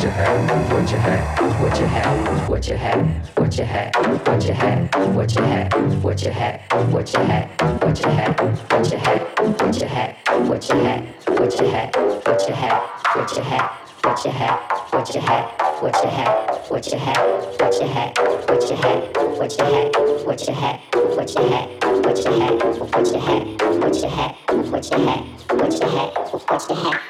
what you hat? what you hat? what you hat? what you hat? what you hat? what you hat? what you have, what you have, what you have, what you have, what you have, what you have, what you have, what you have, what you have, what you have what you had, what you had, what you had, what you had, what you had, what you had, what you had, what you had, what you had.